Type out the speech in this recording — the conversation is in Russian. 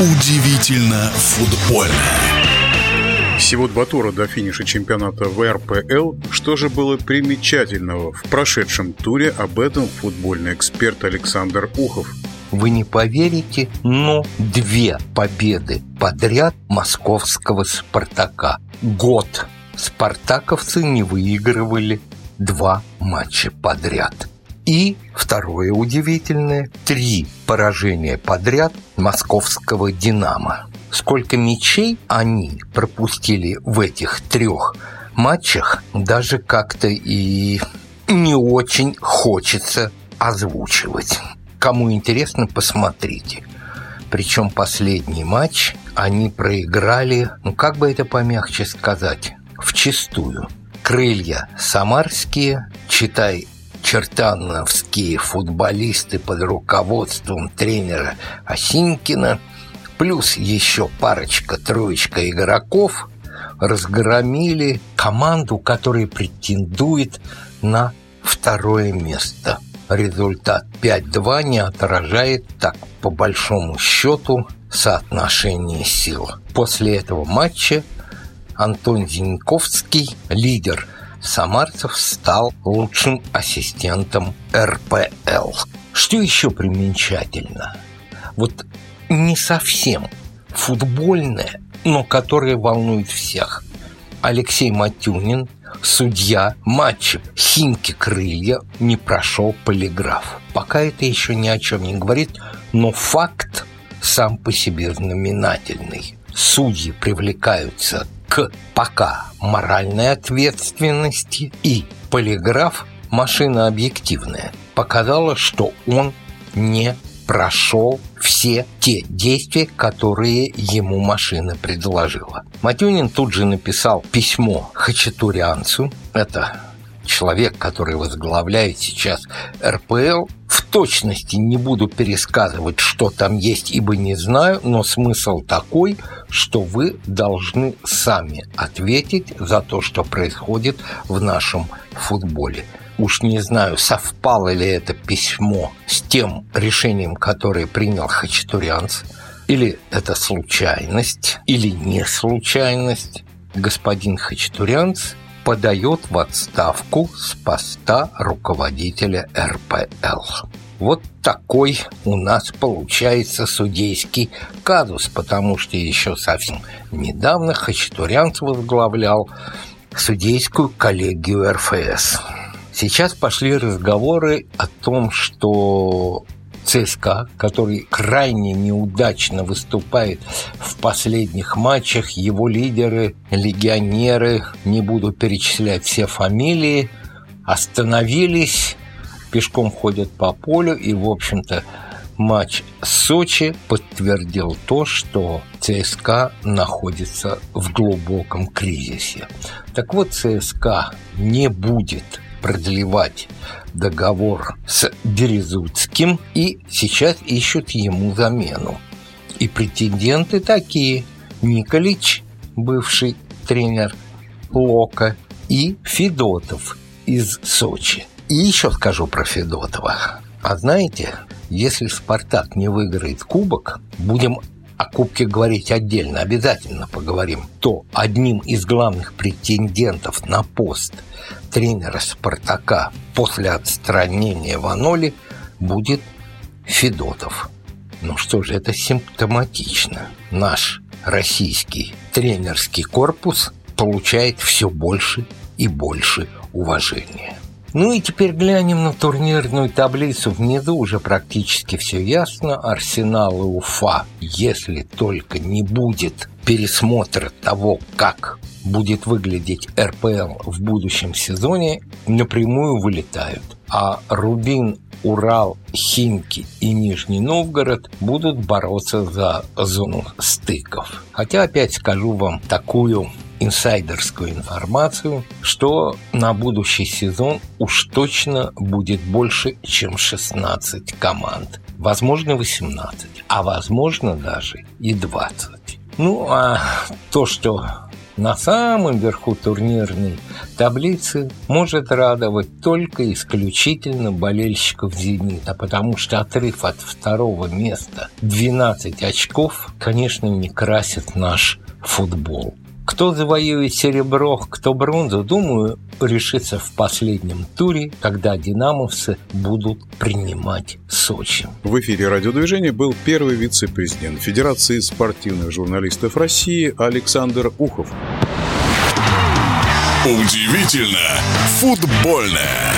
Удивительно футбольно. Всего два тура до финиша чемпионата ВРПЛ. Что же было примечательного в прошедшем туре? Об этом футбольный эксперт Александр Ухов. Вы не поверите, но две победы подряд московского «Спартака». Год спартаковцы не выигрывали два матча подряд. И второе удивительное – три поражения подряд московского «Динамо». Сколько мячей они пропустили в этих трех матчах, даже как-то и не очень хочется озвучивать. Кому интересно, посмотрите. Причем последний матч они проиграли, ну как бы это помягче сказать, в чистую. Крылья самарские, читай чертановские футболисты под руководством тренера Осинкина, плюс еще парочка-троечка игроков разгромили команду, которая претендует на второе место. Результат 5-2 не отражает так по большому счету соотношение сил. После этого матча Антон Зиньковский, лидер самарцев, стал лучшим ассистентом РПЛ. Что еще примечательно? Вот не совсем футбольное, но которое волнует всех. Алексей Матюнин, судья матча «Химки-крылья» не прошел полиграф. Пока это еще ни о чем не говорит, но факт сам по себе знаменательный. Судьи привлекаются пока моральной ответственности и полиграф машина объективная показала, что он не прошел все те действия, которые ему машина предложила. Матюнин тут же написал письмо хачатурянцу, это человек, который возглавляет сейчас РПЛ, точности не буду пересказывать, что там есть, ибо не знаю, но смысл такой, что вы должны сами ответить за то, что происходит в нашем футболе. Уж не знаю, совпало ли это письмо с тем решением, которое принял Хачатурянц, или это случайность, или не случайность. Господин Хачатурянц подает в отставку с поста руководителя РПЛ. Вот такой у нас получается судейский казус, потому что еще совсем недавно Хачатурянц возглавлял судейскую коллегию РФС. Сейчас пошли разговоры о том, что ЦСКА, который крайне неудачно выступает в последних матчах. Его лидеры, легионеры, не буду перечислять все фамилии, остановились, пешком ходят по полю и, в общем-то, матч Сочи подтвердил то, что ЦСКА находится в глубоком кризисе. Так вот, ЦСКА не будет продлевать договор с Березутским и сейчас ищут ему замену. И претенденты такие. Николич, бывший тренер Лока, и Федотов из Сочи. И еще скажу про Федотова. А знаете, если «Спартак» не выиграет кубок, будем о Кубке говорить отдельно, обязательно поговорим, то одним из главных претендентов на пост тренера «Спартака» после отстранения Ваноли будет Федотов. Ну что же, это симптоматично. Наш российский тренерский корпус получает все больше и больше уважения. Ну и теперь глянем на турнирную таблицу. Внизу уже практически все ясно. Арсенал и Уфа, если только не будет пересмотра того, как будет выглядеть РПЛ в будущем сезоне, напрямую вылетают. А Рубин, Урал, Химки и Нижний Новгород будут бороться за зону стыков. Хотя опять скажу вам такую инсайдерскую информацию, что на будущий сезон уж точно будет больше, чем 16 команд. Возможно, 18, а возможно даже и 20. Ну, а то, что на самом верху турнирной таблицы может радовать только исключительно болельщиков «Зенита», потому что отрыв от второго места 12 очков, конечно, не красит наш футбол. Кто завоюет серебро, кто бронзу, думаю, решится в последнем туре, когда динамовцы будут принимать Сочи. В эфире радиодвижения был первый вице-президент Федерации спортивных журналистов России Александр Ухов. Удивительно футбольное.